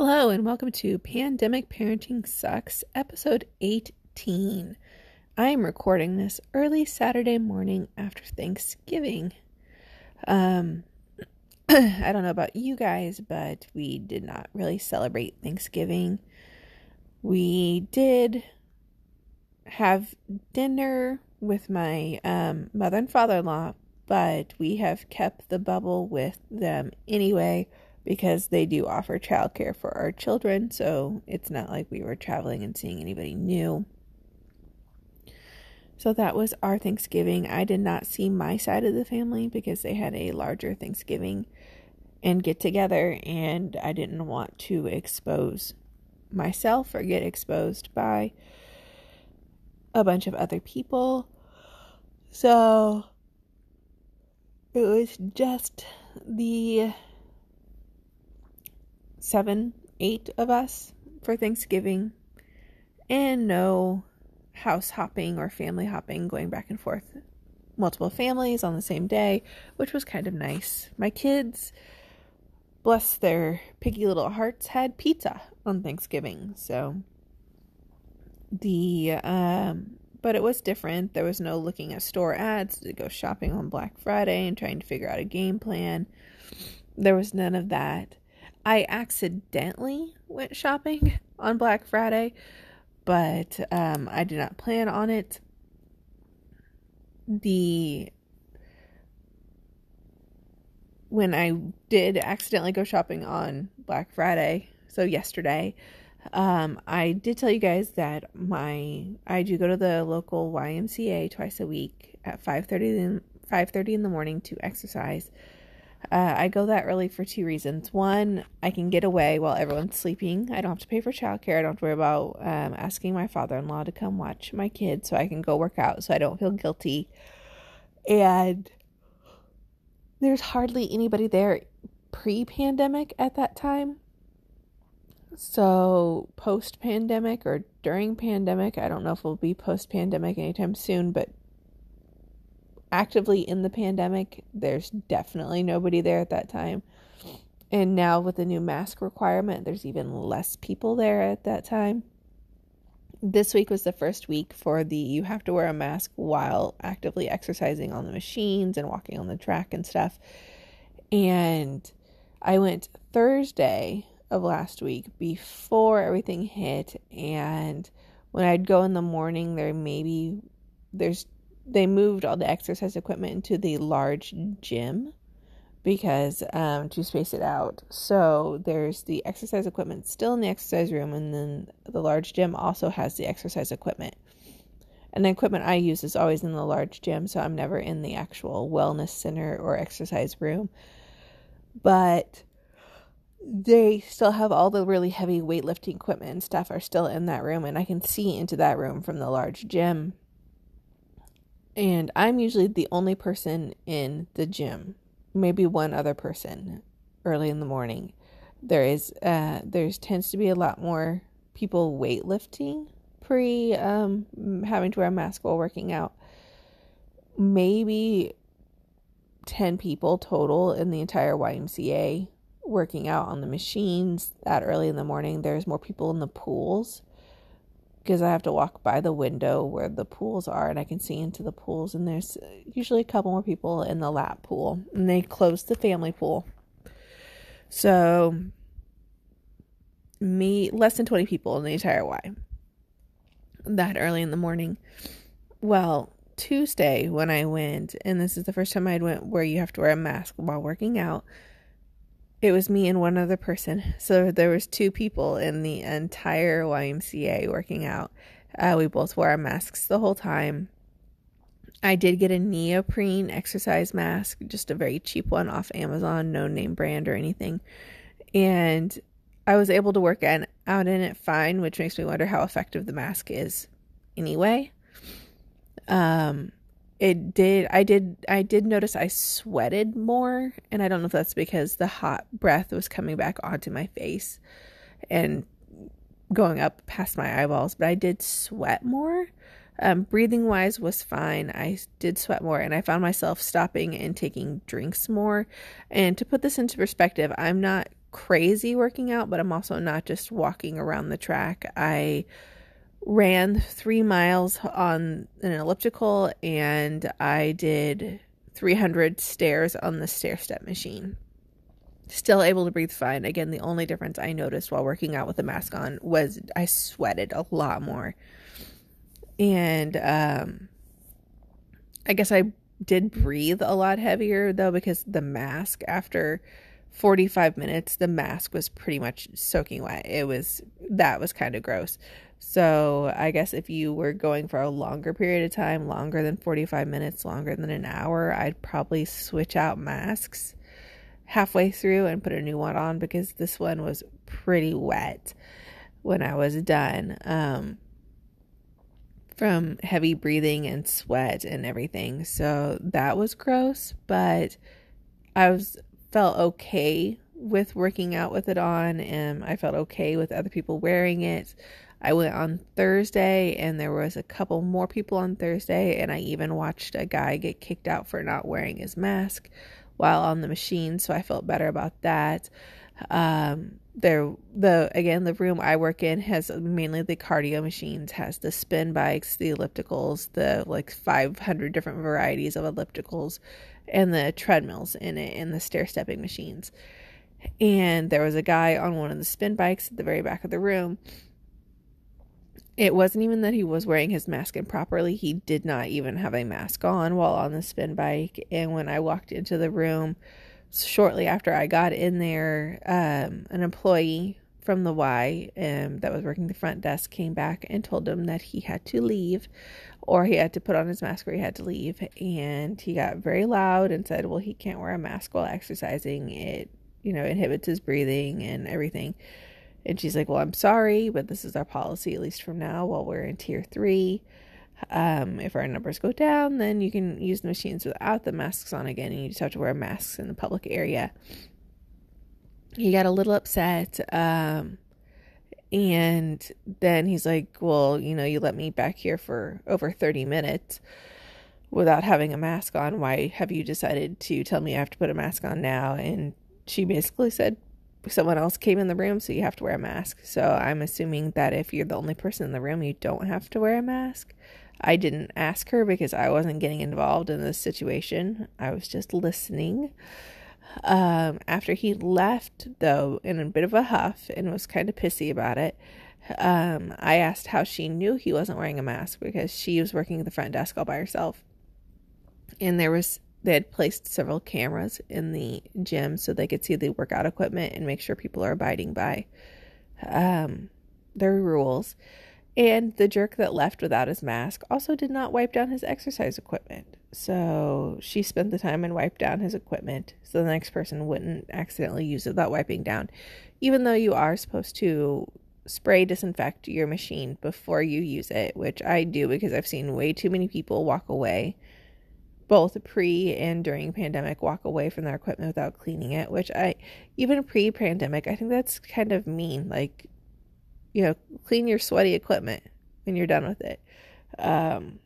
Hello, and welcome to Pandemic Parenting Sucks, episode 18. I am recording this early Saturday morning after Thanksgiving. Um, I don't know about you guys, but we did not really celebrate Thanksgiving. We did have dinner with my um, mother and father in law, but we have kept the bubble with them anyway because they do offer childcare for our children, so it's not like we were traveling and seeing anybody new. So that was our Thanksgiving. I did not see my side of the family because they had a larger Thanksgiving and get together, and I didn't want to expose myself or get exposed by a bunch of other people. So it was just the seven, eight of us for Thanksgiving, and no house hopping or family hopping going back and forth. Multiple families on the same day, which was kind of nice. My kids, bless their piggy little hearts, had pizza on Thanksgiving. So the um but it was different. There was no looking at store ads to go shopping on Black Friday and trying to figure out a game plan. There was none of that. I accidentally went shopping on Black Friday, but um, I did not plan on it. The when I did accidentally go shopping on Black Friday, so yesterday, um, I did tell you guys that my I do go to the local YMCA twice a week at 5:30 in 5:30 in the morning to exercise. Uh, I go that early for two reasons. One, I can get away while everyone's sleeping. I don't have to pay for childcare. I don't have to worry about um, asking my father in law to come watch my kids so I can go work out so I don't feel guilty. And there's hardly anybody there pre pandemic at that time. So, post pandemic or during pandemic, I don't know if it'll be post pandemic anytime soon, but actively in the pandemic, there's definitely nobody there at that time. And now with the new mask requirement, there's even less people there at that time. This week was the first week for the you have to wear a mask while actively exercising on the machines and walking on the track and stuff. And I went Thursday of last week before everything hit and when I'd go in the morning there maybe there's they moved all the exercise equipment into the large gym because um, to space it out. So there's the exercise equipment still in the exercise room, and then the large gym also has the exercise equipment. And the equipment I use is always in the large gym, so I'm never in the actual wellness center or exercise room. But they still have all the really heavy weightlifting equipment and stuff are still in that room, and I can see into that room from the large gym and I'm usually the only person in the gym, maybe one other person early in the morning. There is uh there's tends to be a lot more people weightlifting pre um having to wear a mask while working out. Maybe 10 people total in the entire YMCA working out on the machines that early in the morning. There's more people in the pools because I have to walk by the window where the pools are and I can see into the pools. And there's usually a couple more people in the lap pool, and they closed the family pool. So, me, less than 20 people in the entire Y that early in the morning. Well, Tuesday when I went, and this is the first time I went where you have to wear a mask while working out it was me and one other person. So there was two people in the entire YMCA working out. Uh, we both wore our masks the whole time. I did get a neoprene exercise mask, just a very cheap one off Amazon, no name brand or anything. And I was able to work out in it fine, which makes me wonder how effective the mask is anyway. Um, it did i did i did notice i sweated more and i don't know if that's because the hot breath was coming back onto my face and going up past my eyeballs but i did sweat more. Um, breathing wise was fine. I did sweat more and i found myself stopping and taking drinks more. And to put this into perspective i'm not crazy working out, but I'm also not just walking around the track. I ran three miles on an elliptical and I did 300 stairs on the stair step machine. Still able to breathe fine. Again, the only difference I noticed while working out with a mask on was I sweated a lot more. And um, I guess I did breathe a lot heavier though because the mask after 45 minutes the mask was pretty much soaking wet. It was that was kind of gross. So, I guess if you were going for a longer period of time, longer than 45 minutes, longer than an hour, I'd probably switch out masks halfway through and put a new one on because this one was pretty wet when I was done. Um, from heavy breathing and sweat and everything. So that was gross, but I was felt okay with working out with it on and I felt okay with other people wearing it. I went on Thursday and there was a couple more people on Thursday and I even watched a guy get kicked out for not wearing his mask while on the machine, so I felt better about that. Um, there, the again, the room I work in has mainly the cardio machines, has the spin bikes, the ellipticals, the like 500 different varieties of ellipticals, and the treadmills in it, and the stair stepping machines. And there was a guy on one of the spin bikes at the very back of the room. It wasn't even that he was wearing his mask improperly. He did not even have a mask on while on the spin bike. And when I walked into the room, shortly after I got in there, um, an employee from the Y um, that was working the front desk came back and told him that he had to leave or he had to put on his mask or he had to leave. And he got very loud and said, Well, he can't wear a mask while exercising. It, you know, inhibits his breathing and everything. And she's like, Well, I'm sorry, but this is our policy, at least from now, while we're in tier three. Um, if our numbers go down, then you can use the machines without the masks on again, and you just have to wear masks in the public area. He got a little upset. Um, and then he's like, Well, you know, you let me back here for over 30 minutes without having a mask on. Why have you decided to tell me I have to put a mask on now? And she basically said, Someone else came in the room, so you have to wear a mask. So I'm assuming that if you're the only person in the room, you don't have to wear a mask. I didn't ask her because I wasn't getting involved in this situation. I was just listening. Um, after he left, though, in a bit of a huff and was kind of pissy about it, um, I asked how she knew he wasn't wearing a mask because she was working at the front desk all by herself. And there was they had placed several cameras in the gym so they could see the workout equipment and make sure people are abiding by um, their rules. And the jerk that left without his mask also did not wipe down his exercise equipment. So she spent the time and wiped down his equipment so the next person wouldn't accidentally use it without wiping down. Even though you are supposed to spray disinfect your machine before you use it, which I do because I've seen way too many people walk away, both pre and during pandemic, walk away from their equipment without cleaning it, which I, even pre pandemic, I think that's kind of mean. Like, you know, clean your sweaty equipment when you're done with it. Um,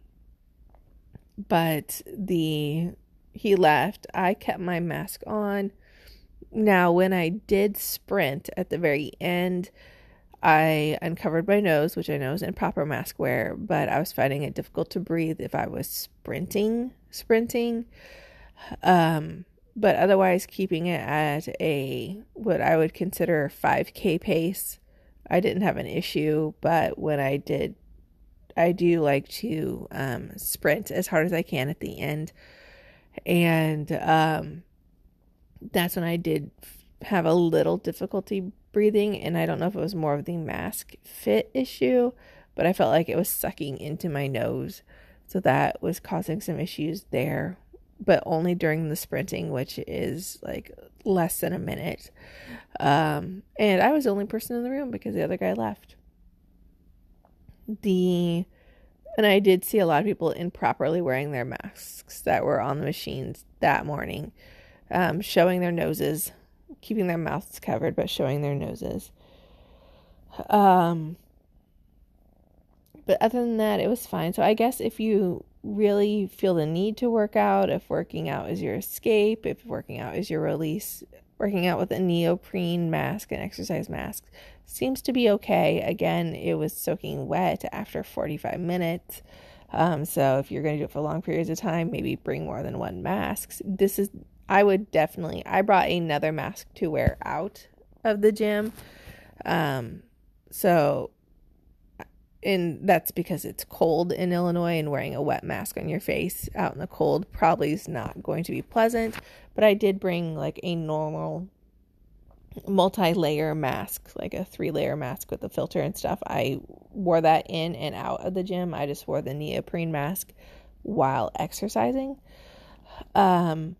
but the he left. I kept my mask on. Now, when I did sprint at the very end, I uncovered my nose, which I know is improper mask wear, but I was finding it difficult to breathe if I was sprinting, sprinting. Um, but otherwise, keeping it at a what I would consider 5k pace I didn't have an issue, but when I did, I do like to um, sprint as hard as I can at the end. And um, that's when I did have a little difficulty breathing. And I don't know if it was more of the mask fit issue, but I felt like it was sucking into my nose. So that was causing some issues there, but only during the sprinting, which is like less than a minute. Um, and I was the only person in the room because the other guy left. The and I did see a lot of people improperly wearing their masks that were on the machines that morning, um, showing their noses, keeping their mouths covered, but showing their noses. Um, but other than that, it was fine. So I guess if you really feel the need to work out, if working out is your escape, if working out is your release, working out with a neoprene mask and exercise mask seems to be okay. Again, it was soaking wet after 45 minutes. Um, so if you're going to do it for long periods of time, maybe bring more than one mask. This is, I would definitely, I brought another mask to wear out of the gym. Um, so, and that's because it's cold in Illinois and wearing a wet mask on your face out in the cold probably is not going to be pleasant. But I did bring like a normal multi-layer mask, like a three-layer mask with a filter and stuff. I wore that in and out of the gym. I just wore the neoprene mask while exercising. Um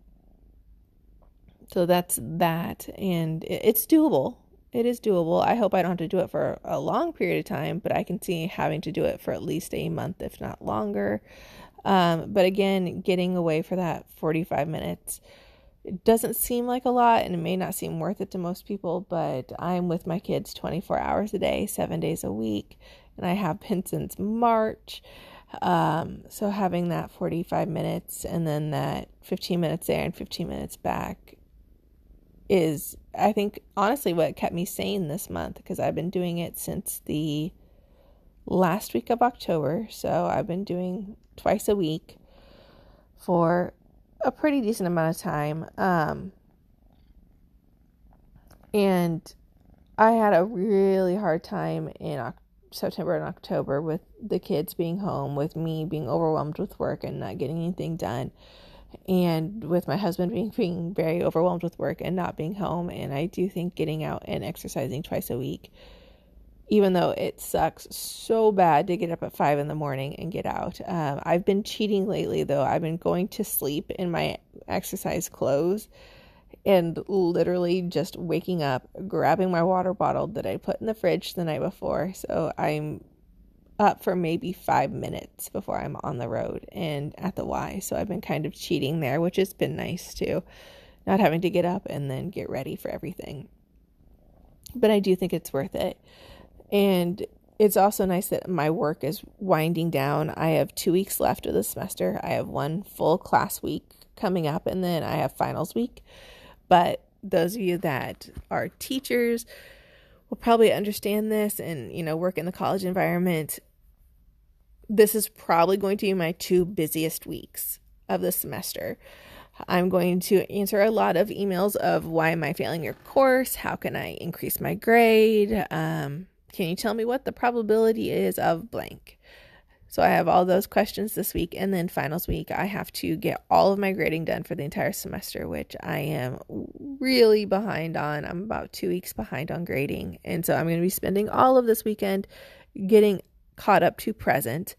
so that's that and it's doable. It is doable. I hope I don't have to do it for a long period of time, but I can see having to do it for at least a month if not longer. Um, but again, getting away for that 45 minutes it doesn't seem like a lot and it may not seem worth it to most people, but I'm with my kids 24 hours a day, seven days a week, and I have been since March. Um, so having that 45 minutes and then that 15 minutes there and 15 minutes back is, I think, honestly, what kept me sane this month because I've been doing it since the last week of October. So I've been doing twice a week for a pretty decent amount of time. Um, and I had a really hard time in September and October with the kids being home, with me being overwhelmed with work and not getting anything done, and with my husband being being very overwhelmed with work and not being home. And I do think getting out and exercising twice a week even though it sucks so bad to get up at five in the morning and get out. Um, I've been cheating lately, though. I've been going to sleep in my exercise clothes and literally just waking up, grabbing my water bottle that I put in the fridge the night before. So I'm up for maybe five minutes before I'm on the road and at the Y. So I've been kind of cheating there, which has been nice too, not having to get up and then get ready for everything. But I do think it's worth it. And it's also nice that my work is winding down. I have two weeks left of the semester. I have one full class week coming up, and then I have finals week. But those of you that are teachers will probably understand this and, you know, work in the college environment. This is probably going to be my two busiest weeks of the semester. I'm going to answer a lot of emails of why am I failing your course? How can I increase my grade? Um, can you tell me what the probability is of blank? So I have all those questions this week, and then finals week, I have to get all of my grading done for the entire semester, which I am really behind on. I'm about two weeks behind on grading, and so I'm going to be spending all of this weekend getting caught up to present.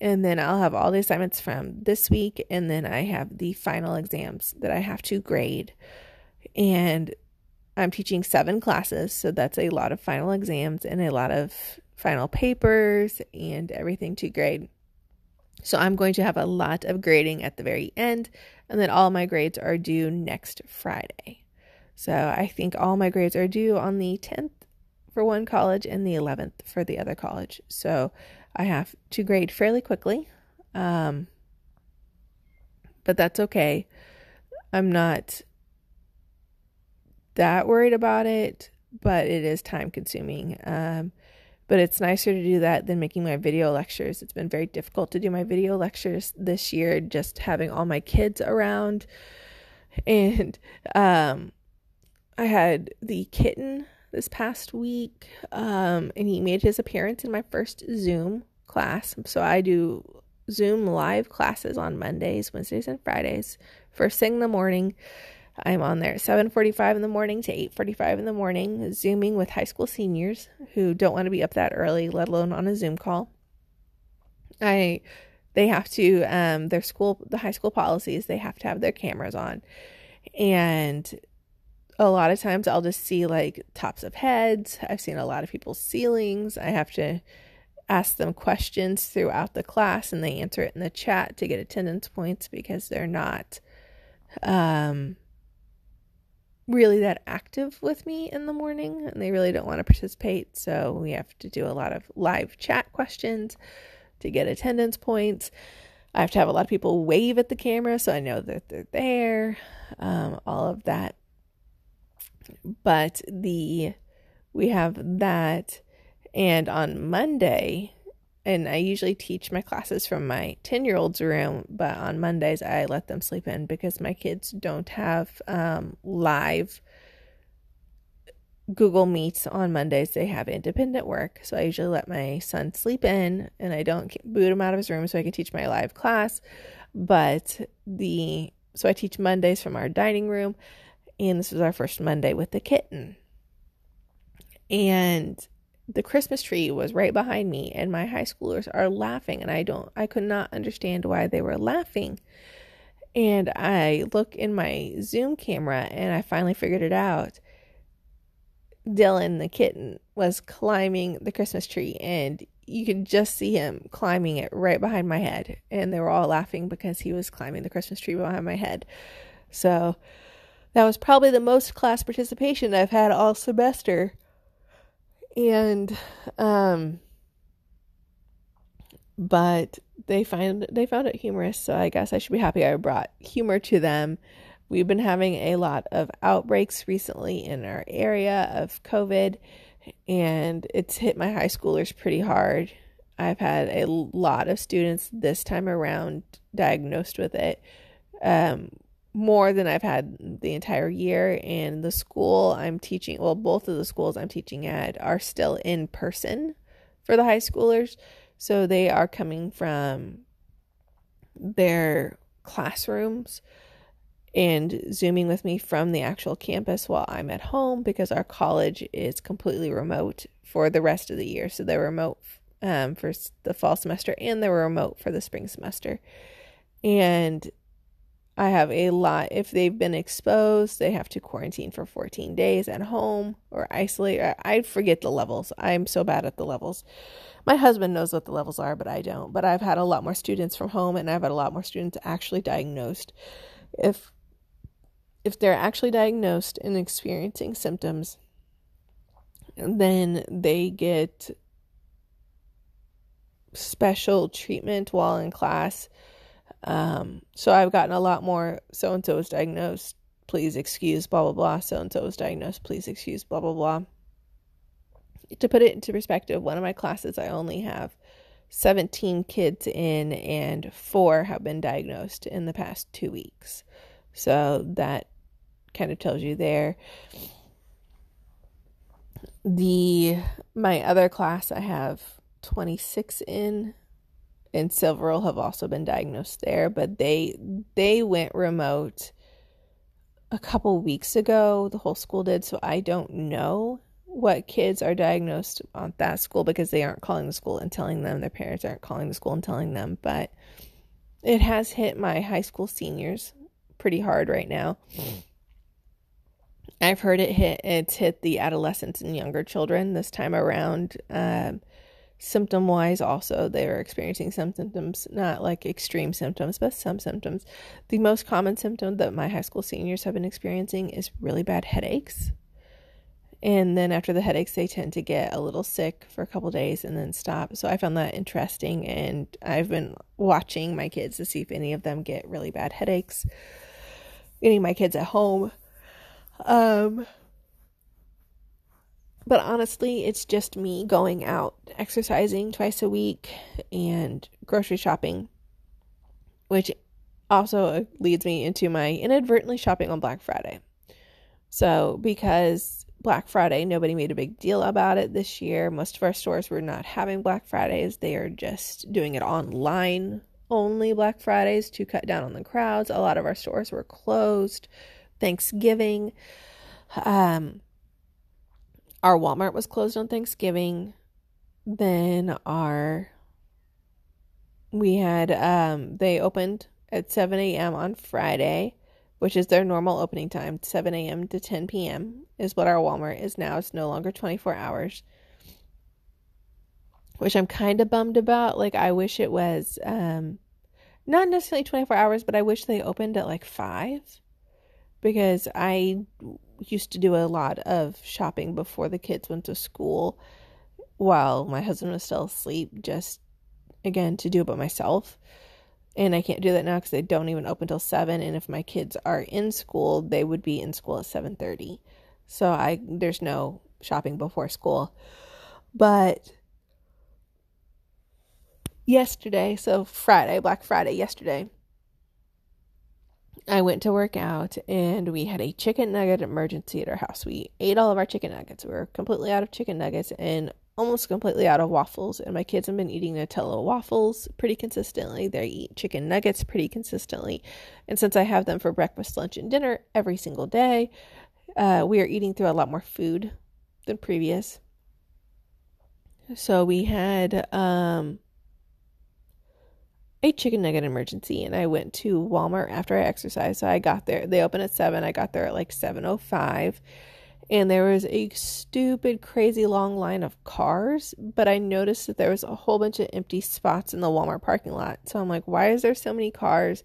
And then I'll have all the assignments from this week, and then I have the final exams that I have to grade. And I'm teaching seven classes, so that's a lot of final exams and a lot of final papers and everything to grade. So I'm going to have a lot of grading at the very end, and then all my grades are due next Friday. So I think all my grades are due on the 10th for one college and the 11th for the other college. So I have to grade fairly quickly. Um, but that's okay. I'm not that worried about it, but it is time consuming. Um, but it's nicer to do that than making my video lectures. It's been very difficult to do my video lectures this year, just having all my kids around. And um, I had the kitten this past week, um, and he made his appearance in my first Zoom class. So I do Zoom live classes on Mondays, Wednesdays, and Fridays, first thing in the morning. I'm on there 7:45 in the morning to 8:45 in the morning, zooming with high school seniors who don't want to be up that early, let alone on a Zoom call. I they have to um their school the high school policies, they have to have their cameras on. And a lot of times I'll just see like tops of heads. I've seen a lot of people's ceilings. I have to ask them questions throughout the class and they answer it in the chat to get attendance points because they're not um really that active with me in the morning and they really don't want to participate. So we have to do a lot of live chat questions to get attendance points. I have to have a lot of people wave at the camera so I know that they're there, um, all of that. But the we have that and on Monday and I usually teach my classes from my 10 year old's room, but on Mondays I let them sleep in because my kids don't have um, live Google Meets on Mondays. They have independent work. So I usually let my son sleep in and I don't boot him out of his room so I can teach my live class. But the, so I teach Mondays from our dining room. And this was our first Monday with the kitten. And the Christmas tree was right behind me and my high schoolers are laughing and I don't I could not understand why they were laughing. And I look in my Zoom camera and I finally figured it out. Dylan the kitten was climbing the Christmas tree and you could just see him climbing it right behind my head and they were all laughing because he was climbing the Christmas tree behind my head. So that was probably the most class participation I've had all semester and um but they find they found it humorous so i guess i should be happy i brought humor to them. We've been having a lot of outbreaks recently in our area of covid and it's hit my high schoolers pretty hard. I've had a lot of students this time around diagnosed with it. Um, more than I've had the entire year. And the school I'm teaching, well, both of the schools I'm teaching at are still in person for the high schoolers. So they are coming from their classrooms and zooming with me from the actual campus while I'm at home because our college is completely remote for the rest of the year. So they're remote um, for the fall semester and they're remote for the spring semester. And I have a lot. If they've been exposed, they have to quarantine for 14 days at home or isolate. I forget the levels. I'm so bad at the levels. My husband knows what the levels are, but I don't. But I've had a lot more students from home and I've had a lot more students actually diagnosed. If if they're actually diagnosed and experiencing symptoms, then they get special treatment while in class um, so I've gotten a lot more so and so was diagnosed, please excuse, blah, blah, blah. So and so was diagnosed, please excuse, blah, blah, blah. To put it into perspective, one of my classes, I only have 17 kids in, and four have been diagnosed in the past two weeks. So that kind of tells you there. The my other class I have 26 in and several have also been diagnosed there, but they they went remote a couple weeks ago. The whole school did, so I don't know what kids are diagnosed on that school because they aren't calling the school and telling them. Their parents aren't calling the school and telling them, but it has hit my high school seniors pretty hard right now. I've heard it hit it's hit the adolescents and younger children this time around. Um, symptom wise also they are experiencing some symptoms not like extreme symptoms but some symptoms. The most common symptom that my high school seniors have been experiencing is really bad headaches. And then after the headaches they tend to get a little sick for a couple days and then stop. So i found that interesting and i've been watching my kids to see if any of them get really bad headaches. Getting my kids at home. Um but honestly, it's just me going out exercising twice a week and grocery shopping, which also leads me into my inadvertently shopping on Black Friday. So, because Black Friday, nobody made a big deal about it this year. Most of our stores were not having Black Fridays, they are just doing it online only Black Fridays to cut down on the crowds. A lot of our stores were closed. Thanksgiving. Um, our Walmart was closed on Thanksgiving. Then our we had um they opened at 7 a.m. on Friday, which is their normal opening time. 7 a.m. to 10 p.m. is what our Walmart is now. It's no longer 24 hours. Which I'm kind of bummed about. Like I wish it was um not necessarily 24 hours, but I wish they opened at like 5 because I used to do a lot of shopping before the kids went to school while my husband was still asleep, just again to do it by myself. And I can't do that now because they don't even open till seven. And if my kids are in school, they would be in school at seven thirty. So I there's no shopping before school. But yesterday, so Friday, Black Friday, yesterday, I went to work out and we had a chicken nugget emergency at our house. We ate all of our chicken nuggets. We were completely out of chicken nuggets and almost completely out of waffles. And my kids have been eating Nutella waffles pretty consistently. They eat chicken nuggets pretty consistently. And since I have them for breakfast, lunch, and dinner every single day, uh, we are eating through a lot more food than previous. So we had um, a chicken nugget emergency and I went to Walmart after I exercised. So I got there. They open at 7. I got there at like 7:05 and there was a stupid crazy long line of cars, but I noticed that there was a whole bunch of empty spots in the Walmart parking lot. So I'm like, why is there so many cars?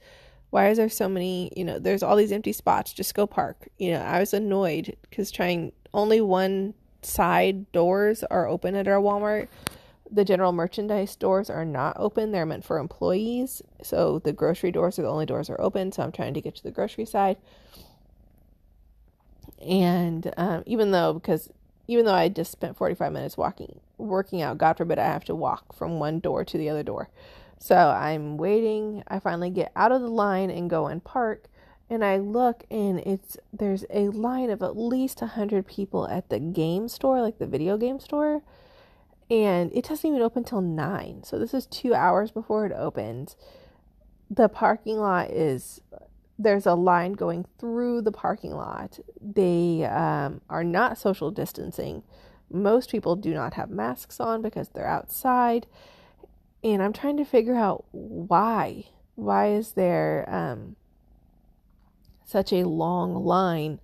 Why is there so many, you know, there's all these empty spots. Just go park. You know, I was annoyed cuz trying only one side doors are open at our Walmart the general merchandise doors are not open. They're meant for employees. So the grocery doors are the only doors are open. So I'm trying to get to the grocery side. And um, even though, because even though I just spent 45 minutes walking, working out, God forbid I have to walk from one door to the other door. So I'm waiting. I finally get out of the line and go and park. And I look and it's there's a line of at least 100 people at the game store, like the video game store and it doesn't even open till 9 so this is two hours before it opens. The parking lot is there's a line going through the parking lot. They um, are not social distancing. Most people do not have masks on because they're outside. And i'm trying to figure out why. Why is there um, such a long line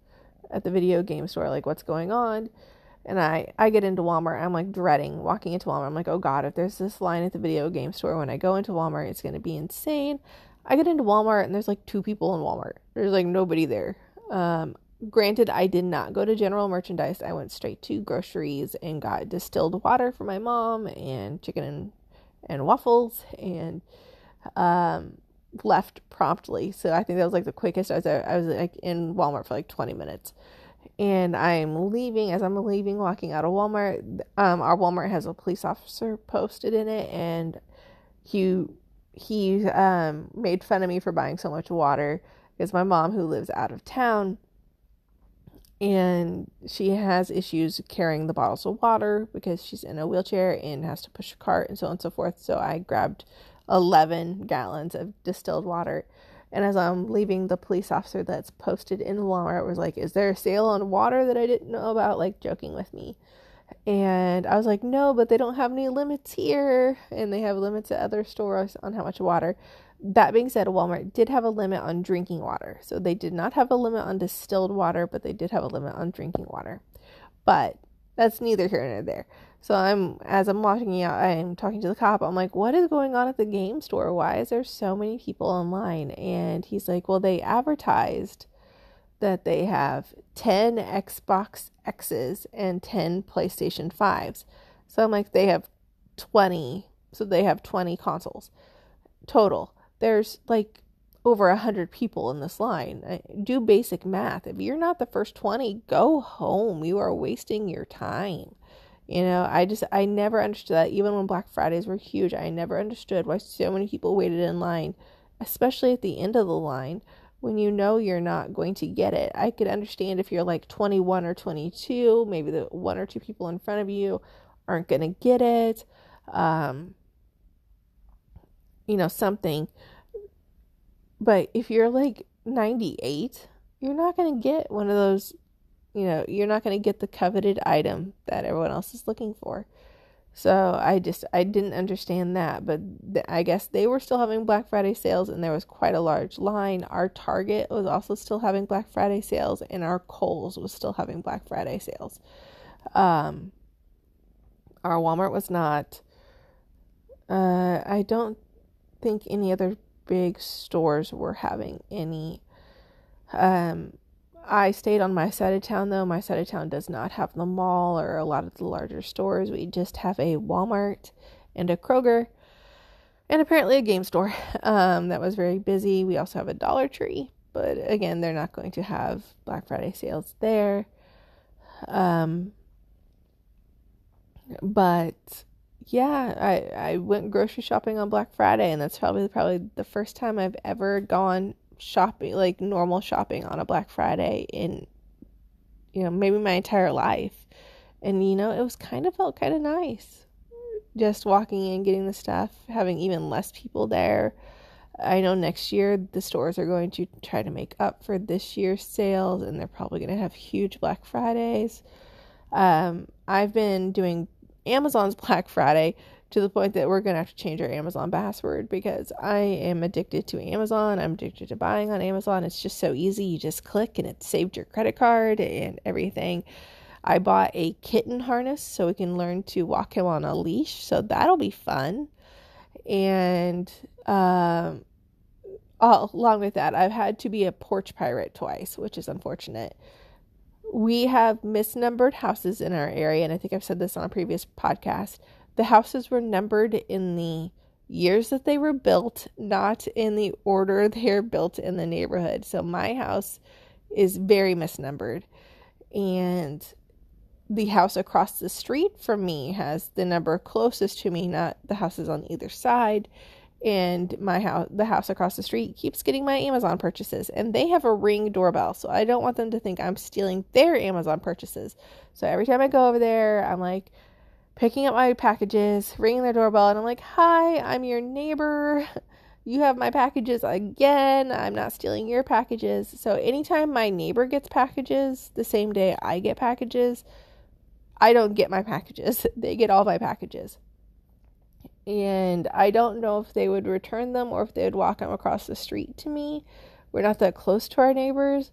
at the video game store? Like what's going on and I, I get into Walmart. I'm like dreading walking into Walmart. I'm like, oh God, if there's this line at the video game store when I go into Walmart, it's going to be insane. I get into Walmart and there's like two people in Walmart. There's like nobody there. Um, granted, I did not go to general merchandise. I went straight to groceries and got distilled water for my mom and chicken and, and waffles and um, left promptly. So I think that was like the quickest I was. I was like in Walmart for like 20 minutes and I'm leaving. As I'm leaving, walking out of Walmart, um, our Walmart has a police officer posted in it, and he he um made fun of me for buying so much water because my mom, who lives out of town, and she has issues carrying the bottles of water because she's in a wheelchair and has to push a cart and so on and so forth. So I grabbed 11 gallons of distilled water and as I'm leaving, the police officer that's posted in Walmart was like, Is there a sale on water that I didn't know about? Like, joking with me. And I was like, No, but they don't have any limits here. And they have limits at other stores on how much water. That being said, Walmart did have a limit on drinking water. So they did not have a limit on distilled water, but they did have a limit on drinking water. But that's neither here nor there. So I'm as I'm walking out, I'm talking to the cop. I'm like, "What is going on at the game store? Why is there so many people online?" And he's like, "Well, they advertised that they have 10 Xbox X's and 10 PlayStation 5s." So I'm like, "They have 20. So they have 20 consoles total. There's like over a hundred people in this line. Uh, do basic math. If you're not the first 20, go home. You are wasting your time. You know, I just, I never understood that. Even when Black Fridays were huge, I never understood why so many people waited in line, especially at the end of the line when you know you're not going to get it. I could understand if you're like 21 or 22, maybe the one or two people in front of you aren't going to get it. Um, you know, something. But if you're like 98, you're not going to get one of those you know, you're not going to get the coveted item that everyone else is looking for. So I just I didn't understand that, but th- I guess they were still having Black Friday sales and there was quite a large line. Our Target was also still having Black Friday sales and our Kohl's was still having Black Friday sales. Um our Walmart was not uh I don't think any other big stores were having any um I stayed on my side of town though. My side of town does not have the mall or a lot of the larger stores. We just have a Walmart and a Kroger and apparently a game store um, that was very busy. We also have a Dollar Tree, but again, they're not going to have Black Friday sales there. Um, but yeah, I I went grocery shopping on Black Friday, and that's probably probably the first time I've ever gone shopping like normal shopping on a Black Friday in you know maybe my entire life, and you know it was kind of felt kind of nice, just walking in, getting the stuff, having even less people there. I know next year the stores are going to try to make up for this year's sales, and they're probably going to have huge Black Fridays. Um, I've been doing Amazon's Black Friday to the point that we're going to have to change our Amazon password because I am addicted to Amazon. I'm addicted to buying on Amazon. It's just so easy. You just click and it saved your credit card and everything. I bought a kitten harness so we can learn to walk him on a leash. So that'll be fun. And um, along with that, I've had to be a porch pirate twice, which is unfortunate we have misnumbered houses in our area, and I think I've said this on a previous podcast. The houses were numbered in the years that they were built, not in the order they're built in the neighborhood. So my house is very misnumbered. And the house across the street from me has the number closest to me, not the houses on either side and my house the house across the street keeps getting my Amazon purchases and they have a ring doorbell so I don't want them to think I'm stealing their Amazon purchases. So every time I go over there, I'm like picking up my packages, ringing their doorbell and I'm like, "Hi, I'm your neighbor. You have my packages again. I'm not stealing your packages." So anytime my neighbor gets packages the same day I get packages, I don't get my packages. They get all my packages and I don't know if they would return them or if they would walk them across the street to me. We're not that close to our neighbors.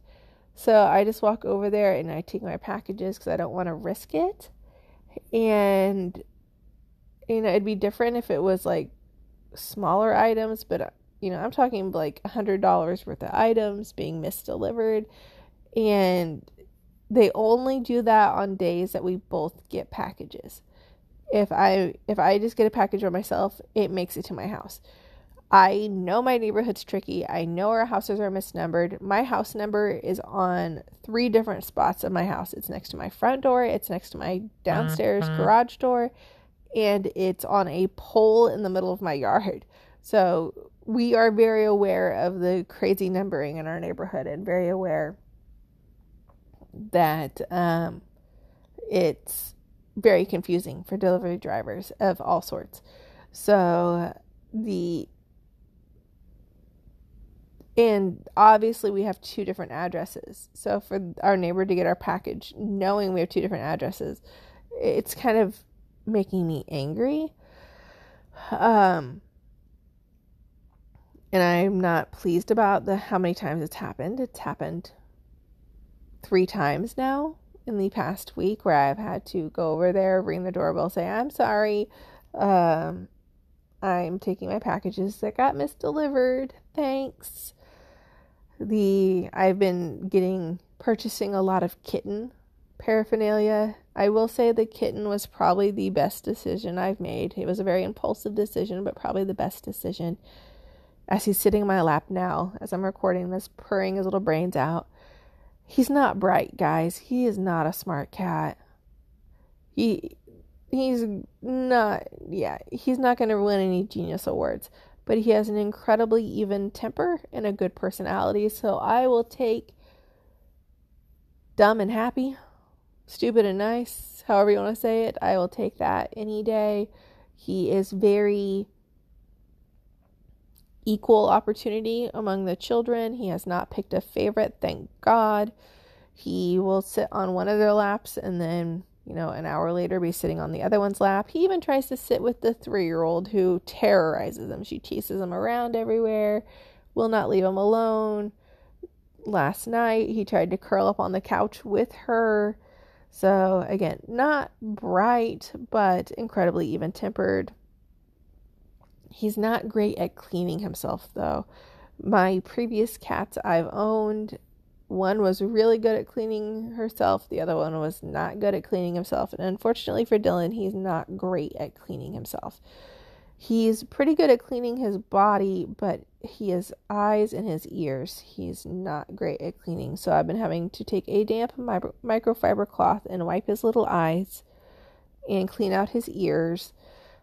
So I just walk over there and I take my packages because I don't want to risk it. And, you know, it'd be different if it was like smaller items, but, uh, you know, I'm talking like a $100 worth of items being misdelivered. And they only do that on days that we both get packages if I if I just get a package for myself, it makes it to my house. I know my neighborhood's tricky. I know our houses are misnumbered. My house number is on three different spots of my house. It's next to my front door, it's next to my downstairs mm-hmm. garage door, and it's on a pole in the middle of my yard. So we are very aware of the crazy numbering in our neighborhood and very aware that um, it's very confusing for delivery drivers of all sorts. So the and obviously we have two different addresses. So for our neighbor to get our package knowing we have two different addresses, it's kind of making me angry. Um and I'm not pleased about the how many times it's happened. It's happened 3 times now in the past week where I've had to go over there, ring the doorbell, say, I'm sorry. Um, I'm taking my packages that got misdelivered. Thanks. The I've been getting purchasing a lot of kitten paraphernalia. I will say the kitten was probably the best decision I've made. It was a very impulsive decision, but probably the best decision. As he's sitting in my lap now, as I'm recording this, purring his little brains out. He's not bright, guys. He is not a smart cat. He he's not yeah, he's not going to win any genius awards, but he has an incredibly even temper and a good personality, so I will take dumb and happy, stupid and nice, however you want to say it. I will take that any day. He is very equal opportunity among the children. He has not picked a favorite, thank God. He will sit on one of their laps and then, you know, an hour later be sitting on the other one's lap. He even tries to sit with the three year old who terrorizes him. She chases him around everywhere, will not leave him alone. Last night, he tried to curl up on the couch with her. So, again, not bright, but incredibly even tempered. He's not great at cleaning himself, though. My previous cats I've owned, one was really good at cleaning herself, the other one was not good at cleaning himself. And unfortunately for Dylan, he's not great at cleaning himself. He's pretty good at cleaning his body, but has eyes and his ears. He's not great at cleaning. So I've been having to take a damp microfiber cloth and wipe his little eyes and clean out his ears.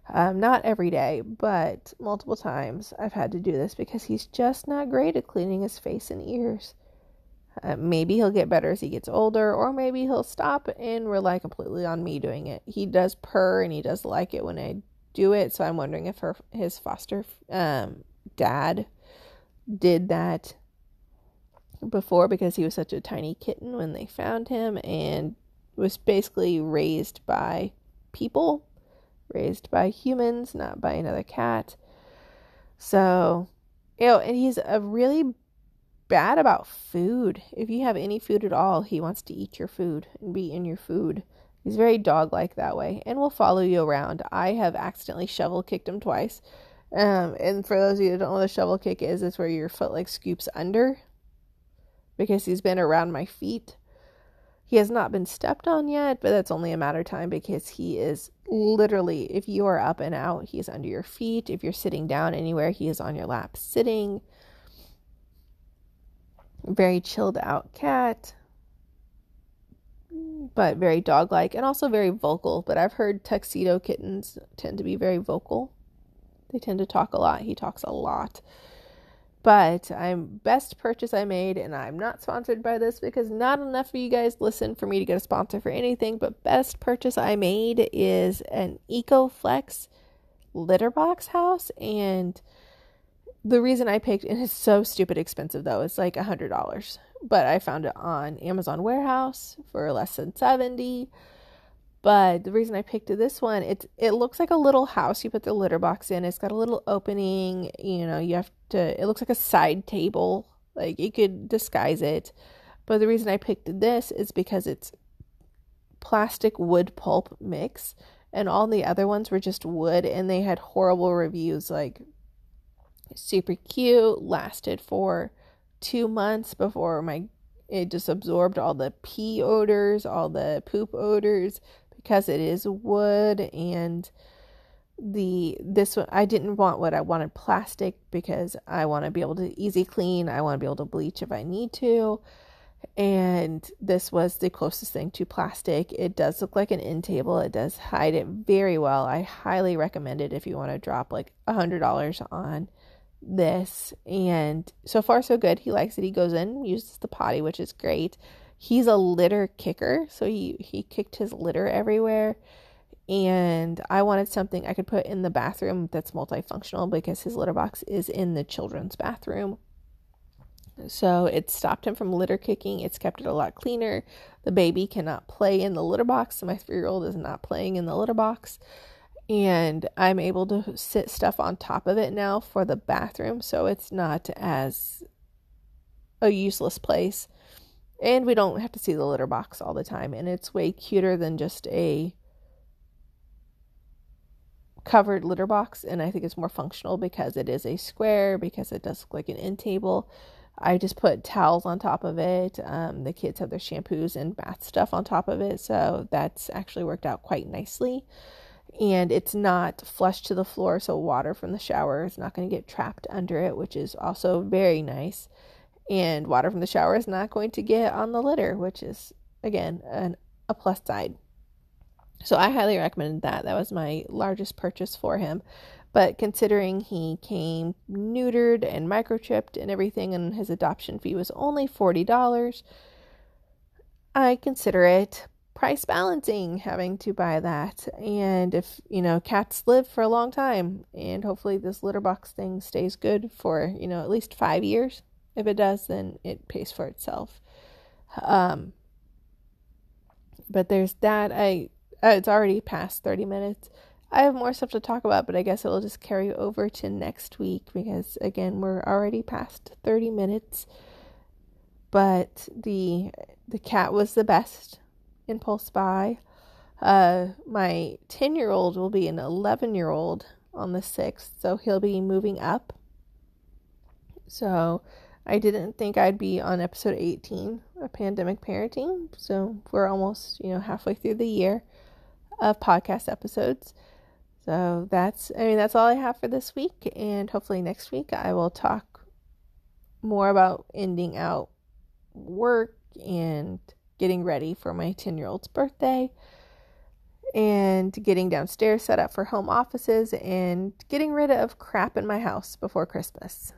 Um, not every day, but multiple times I've had to do this because he's just not great at cleaning his face and ears. Uh, maybe he'll get better as he gets older, or maybe he'll stop and rely completely on me doing it. He does purr and he does like it when I do it. So I'm wondering if her his foster um, dad did that before because he was such a tiny kitten when they found him and was basically raised by people, raised by humans, not by another cat. So, you know, and he's a really bad about food. If you have any food at all, he wants to eat your food and be in your food. He's very dog like that way and will follow you around. I have accidentally shovel kicked him twice. Um, and for those of you that don't know what a shovel kick is, it's where your foot like scoops under because he's been around my feet. He has not been stepped on yet, but that's only a matter of time because he is literally, if you are up and out, he's under your feet. If you're sitting down anywhere, he is on your lap sitting. Very chilled out cat but very dog like and also very vocal. But I've heard tuxedo kittens tend to be very vocal. They tend to talk a lot. He talks a lot. But I'm best purchase I made, and I'm not sponsored by this because not enough of you guys listen for me to get a sponsor for anything. But best purchase I made is an EcoFlex litter box house, and the reason I picked and it's so stupid expensive though. It's like a hundred dollars but I found it on Amazon Warehouse for less than 70. But the reason I picked this one, it it looks like a little house. You put the litter box in. It's got a little opening. You know, you have to. It looks like a side table. Like you could disguise it. But the reason I picked this is because it's plastic wood pulp mix, and all the other ones were just wood, and they had horrible reviews. Like super cute, lasted for two months before my it just absorbed all the pee odors, all the poop odors because it is wood and the this one I didn't want what I wanted plastic because I want to be able to easy clean. I want to be able to bleach if I need to. And this was the closest thing to plastic. It does look like an end table. It does hide it very well. I highly recommend it if you want to drop like a hundred dollars on this and so far so good. He likes it. He goes in uses the potty which is great. He's a litter kicker so he he kicked his litter everywhere and i wanted something i could put in the bathroom that's multifunctional because his litter box is in the children's bathroom. So it stopped him from litter kicking. It's kept it a lot cleaner. The baby cannot play in the litter box. So my three year old is not playing in the litter box and I'm able to sit stuff on top of it now for the bathroom so it's not as a useless place. And we don't have to see the litter box all the time and it's way cuter than just a covered litter box and I think it's more functional because it is a square because it does look like an end table. I just put towels on top of it. Um, the kids have their shampoos and bath stuff on top of it, so that's actually worked out quite nicely and it's not flush to the floor, so water from the shower is not going to get trapped under it, which is also very nice. And water from the shower is not going to get on the litter, which is again an, a plus side. So I highly recommend that. That was my largest purchase for him. But considering he came neutered and microchipped and everything, and his adoption fee was only $40, I consider it price balancing having to buy that. And if, you know, cats live for a long time and hopefully this litter box thing stays good for, you know, at least 5 years. If it does, then it pays for itself. Um but there's that I uh, it's already past 30 minutes. I have more stuff to talk about, but I guess it will just carry over to next week because again, we're already past 30 minutes. But the the cat was the best impulse buy. Uh, my 10 year old will be an 11 year old on the 6th, so he'll be moving up. So I didn't think I'd be on episode 18 of Pandemic Parenting. So we're almost, you know, halfway through the year of podcast episodes. So that's, I mean, that's all I have for this week. And hopefully next week I will talk more about ending out work and getting ready for my 10 year old's birthday and getting downstairs set up for home offices and getting rid of crap in my house before Christmas.